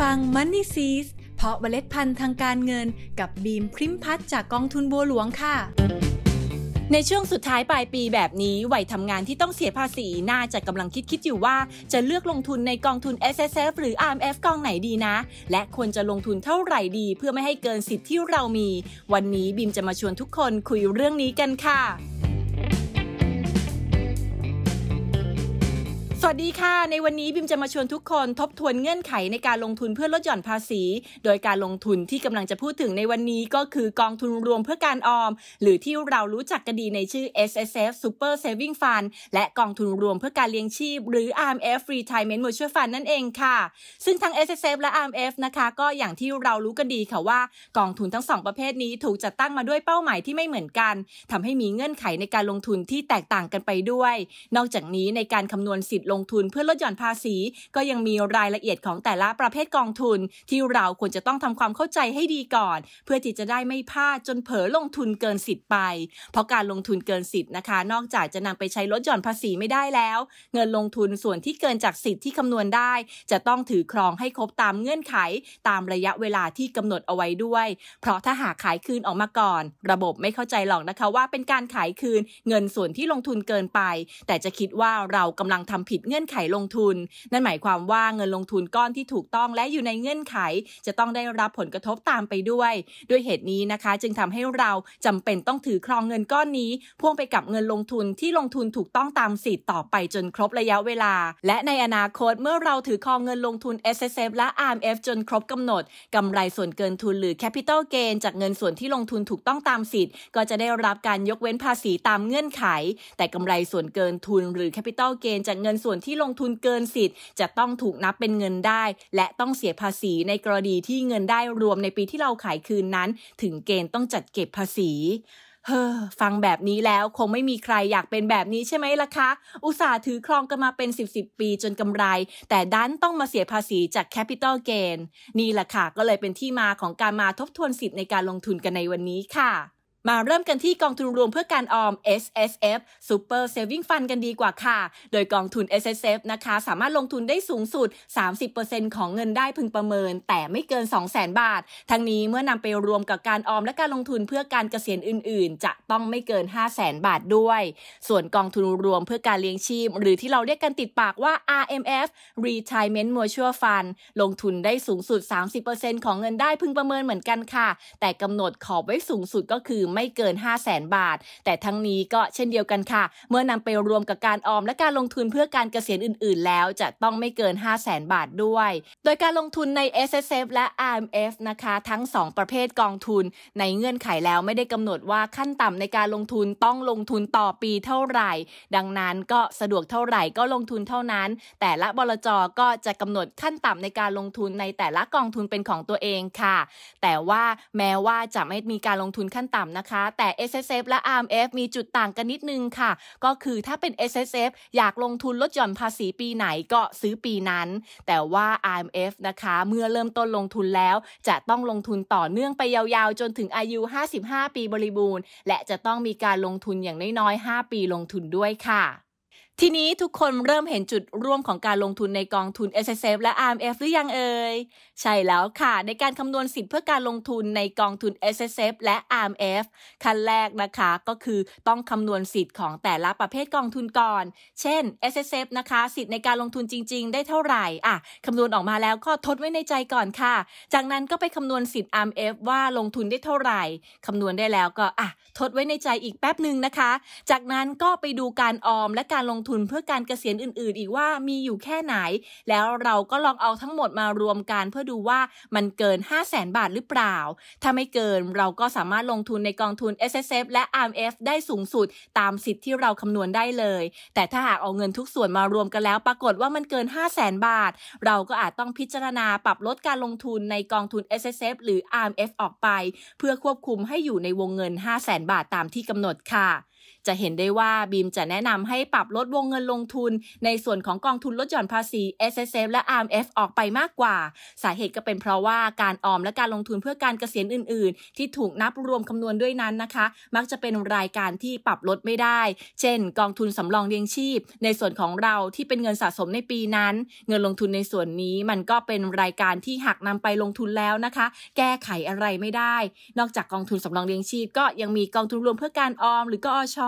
ฟัง Money s e e s เพาะเมล็ดพันธุ์ทางการเงินกับบีมพริมพัฒจากกองทุนบัวหลวงค่ะ ในช่วงสุดท้ายปลายปีแบบนี้วัยทำงานที่ต้องเสียภาษีน่าจะกำลังคิดคิดอยู่ว่า จะเลือกลงทุนในกองทุน S S F หรือ R M F กองไหนดีนะ และควรจะลงทุนเท่าไหร่ดี เพื่อไม่ให้เกินสิทธิ์ที่เรามี วันนี้บิมจะมาชวนทุกคนคุยเรื่องนี้กันค่ะ วัสดีค่ะ ในวันนี้บิมจะมาชวนทุกคนทบทวนเงื่อนไขในการลงทุนเพื่อลดหย่อนภาษี โดยการลงทุนที่กำลังจะพูดถึงในวันนี้ก็คือกองทุนรวมเพื่อการออม หรือที่เรารู้จักกันดีในชื่อ S S F Super Saving Fund และกองทุนรวมเพื่อการเลี้ยงชีพ หรือ R M F Retirement Mutual Fund นั่นเองค่ะ ซึ่งทั้ง S S F และ R M F นะคะก็อย่างที่เรารู้กันดีค่ะว่า กองทุนทั้งสองประเภทนี้ถูกจัดตั้งมาด้วยเป้าหมายที่ไม่เหมือนกันทำให้มีเงื่อนไขในการลงทุนที่แตกต่างกันไปด้วย นอกจากนี้ในการคำนวณสิทธิ์ลงทุนเพื่อลดหย่อนภาษี ก็ยังมีรายละเอียดของแต่ละประเภทกองทุน ที่เราควรจะต้องทำความเข้าใจให้ดีก่อน เพื่อที่จะได้ไม่พลาดจนเผลอลงทุนเกินสิทธิ์ไป เพราะการลงทุนเกินสิทธิ์นะคะ นอกจากจะนำไปใช้ลดหย่อนภาษีไม่ได้แล้ว เงินลงทุนส่วนที่เกินจากสิทธิ์ที่คำนวณได้ จะต้องถือครองให้ครบตามเงื่อนไข ตามระยะเวลาที่กำหนดเอาไว้ด้วย เพราะถ้าหากขายคืนออกมาก่อน ระบบไม่เข้าใจหรอกนะคะว่าเป็นการขายคืนเงินส่วนที่ลงทุนเกินไป แต่จะคิดว่าเรากำลังทำผิดเงื่อนไขลงทุน นั่นหมายความว่าเงินลงทุนก้อนที่ถูกต้องและอยู่ในเงื่อนไข จะต้องได้รับผลกระทบตามไปด้วย ด้วยเหตุนี้นะคะ จึงทำให้เราจำเป็นต้องถือครองเงินก้อนนี้พ่วงไปกับเงินลงทุนที่ลงทุนถูกต้องตามสิทธิ์ต่อไปจนครบระยะเวลา และในอนาคตเมื่อเราถือครองเงินลงทุน S S F และ R M F จนครบกำหนดกำไรส่วนเกินทุนหรือ Capital Gain จากเงินส่วนที่ลงทุนถูกต้องตามสิทธิ์ ก็จะได้รับการยกเว้นภาษีตามเงื่อนไข แต่กำไรส่วนเกินทุนหรือ Capital Gain จากเงินส่วนที่ลงทุนเกินสิทธิ์ จะต้องถูกนับเป็นเงินได้ และต้องเสียภาษีในกรณีที่เงินได้รวมในปีที่เราขายคืนนั้น ถึงเกณฑ์ต้องจัดเก็บภาษีเฮ้อฟังแบบนี้แล้วคงไม่มีใครอยากเป็นแบบนี้ใช่ไหมล่ะคะ อุตส่าห์ถือครองกันมาเป็น 10บสปีจนกำไร แต่ดันต้องมาเสียภาษีจาก Capital Gain นี่แหละค่ะก็เลยเป็นที่มาของการมาทบทวนสิทธิ์ในการลงทุนกันในวันนี้ค่ะ มาเริ่มกันที่กองทุนรวมเพื่อการออม S S F Super Saving Fund กันดีกว่าค่ะ โดยกองทุน S S F นะคะ สามารถลงทุนได้สูงสุด 30%ของเงินได้พึงประเมิน แต่ไม่เกิน 200,000 บาท ทั้งนี้เมื่อนำไปรวมกับการออมและการลงทุนเพื่อการเกษียณอื่น ๆ จะต้องไม่เกิน 500,000 บาทด้วย ส่วนกองทุนรวมเพื่อการเลี้ยงชีพ หรือที่เราเรียกกันติดปากว่า R M F Retirement Mutual Fund ลงทุนได้สูงสุด 30%ของเงินได้พึงประเมินเหมือนกันค่ะ แต่กำหนดขอบไว้สูงสุดก็คือไม่เกิน 5 0 0แสนบาท แต่ทั้งนี้ก็เช่นเดียวกันค่ะ เมื่อนำไปรวมกับการออมและการลงทุนเพื่อการเกษียณอื่น ๆ แล้วจะต้องไม่เกิน 5 0 0แสนบาทด้วย โดยการลงทุนใน S S F และ R M F นะคะ ทั้ง 2 ประเภทกองทุน ในเงื่อนไขแล้วไม่ได้กำหนดว่าขั้นต่ำในการลงทุนต้องลงทุนต่อปีเท่าไหร่ ดังนั้นก็สะดวกเท่าไหร่ก็ลงทุนเท่านั้น แต่ละบลจก็จะกำหนดขั้นต่ำในการลงทุนในแต่ละกองทุนเป็นของตัวเองค่ะ แต่ว่าแม้ว่าจะไม่มีการลงทุนขั้นต่ำนะคะ แต่ S S F และ R M F มีจุดต่างกันนิดนึงค่ะ ก็คือถ้าเป็น S S F อยากลงทุนลดหย่อนภาษีปีไหนก็ซื้อปีนั้น แต่ว่า R M F นะคะเมื่อเริ่มต้นลงทุนแล้ว จะต้องลงทุนต่อเนื่องไปยาวๆ จนถึงอายุ 55 ปีบริบูรณ์ และจะต้องมีการลงทุนอย่างน้อยๆ 5 ปีลงทุนด้วยค่ะ ทีนี้ทุกคนเริ่มเห็นจุดร่วมของการลงทุนในกองทุน S S F และ R M F หรือยังเอ่ย ใช่แล้วค่ะ ในการคำนวณสิทธิ์เพื่อการลงทุนในกองทุน S S F และ R M F ขั้นแรกนะคะก็คือต้องคำนวณสิทธิ์ของแต่ละประเภทกองทุนก่อน เช่น S S F นะคะ สิทธิ์ในการลงทุนจริง ๆ ได้เท่าไหร่อะคำนวณออกมาแล้วก็ทดไว้ในใจก่อนค่ะ จากนั้นก็ไปคำนวณสิทธิ์ R M F ว่าลงทุนได้เท่าไหร่คำนวณได้แล้วก็อะทดไว้ในใจอีกแป๊บหนึ่งนะคะ จากนั้นก็ไปดูการออมและการลงทุนเพื่อการเกษียณอื่น ๆ อีกว่ามีอยู่แค่ไหน แล้วเราก็ลองเอาทั้งหมดมารวมกันเพื่อดูว่ามันเกิน 5 0 0แสนบาทหรือเปล่า ถ้าไม่เกินเราก็สามารถลงทุนในกองทุน S S F และ R M F ได้สูงสุดตามสิทธิ์ที่เราคำนวณได้เลย แต่ถ้าหากเอาเงินทุกส่วนมารวมกันแล้ว ปรากฏว่ามันเกิน 5 0 0แสนบาท เราก็อาจต้องพิจารณาปรับลดการลงทุนในกองทุน S S F หรือ R M F ออกไป เพื่อควบคุมให้อยู่ในวงเงิน 5 0 0แสนบาทตามที่กำหนดค่ะ จะเห็นได้ว่าบีมจะแนะนำให้ปรับลดวงเงินลงทุน ในส่วนของกองทุนลดหย่อนภาษี S S F และ R M F ออกไปมากกว่า สาเหตุก็เป็นเพราะว่าการออมและการลงทุนเพื่อการเกษียณอื่น ๆ ที่ถูกนับรวมคำนวณด้วยนั้นนะคะ มักจะเป็นรายการที่ปรับลดไม่ได้ เช่น กองทุนสำรองเลี้ยงชีพ ในส่วนของเราที่เป็นเงินสะสมในปีนั้น เงินลงทุนในส่วนนี้มันก็เป็นรายการที่หักนำไปลงทุนแล้วนะคะ แก้ไขอะไรไม่ได้ นอกจากกองทุนสำรองเลี้ยงชีพก็ยังมีกองทุนรวมเพื่อการออมหรือกอช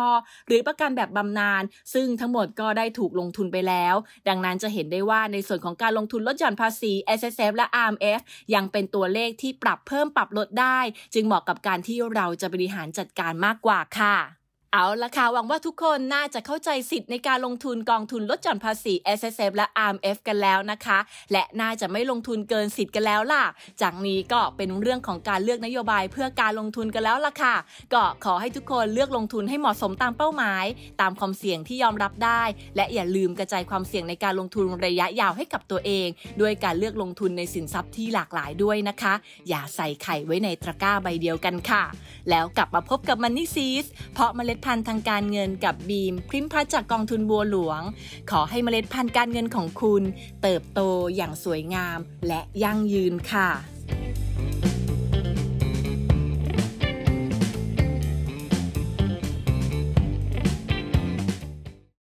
หรือประกันแบบบำนาญซึ่งทั้งหมดก็ได้ถูกลงทุนไปแล้ว ดังนั้นจะเห็นได้ว่าในส่วนของการลงทุนลดหย่อนภาษี S S F และ R M F ยังเป็นตัวเลขที่ปรับเพิ่มปรับลดได้ จึงเหมาะกับการที่เราจะบริหารจัดการมากกว่าค่ะ เอาละค่ะ หวังว่าทุกคนน่าจะเข้าใจสิทธิ์ในการลงทุนกองทุนลดหย่อนภาษี S S F และ R M F กันแล้วนะคะ และน่าจะไม่ลงทุนเกินสิทธิ์กันแล้วล่ะ จากนี้ก็เป็นเรื่องของการเลือกนโยบายเพื่อการลงทุนกันแล้วล่ะค่ะ ก็ขอให้ทุกคนเลือกลงทุนให้เหมาะสมตามเป้าหมาย ตามความเสี่ยงที่ยอมรับได้ และอย่าลืมกระจายความเสี่ยงในการลงทุนระยะยาวให้กับตัวเอง ด้วยการเลือกลงทุนในสินทรัพย์ที่หลากหลายด้วยนะคะ อย่าใส่ไข่ไว้ในตะกร้าใบเดียวกันค่ะ แล้วกลับมาพบกับมันนี่ซีสเพราะเมล็ดพันธุ์ทางการเงินกับบีม พริมพัฒจากกองทุนบัวหลวง ขอให้เมล็ดพันธุ์การเงินของคุณ เติบโตอย่างสวยงามและยั่งยืนค่ะ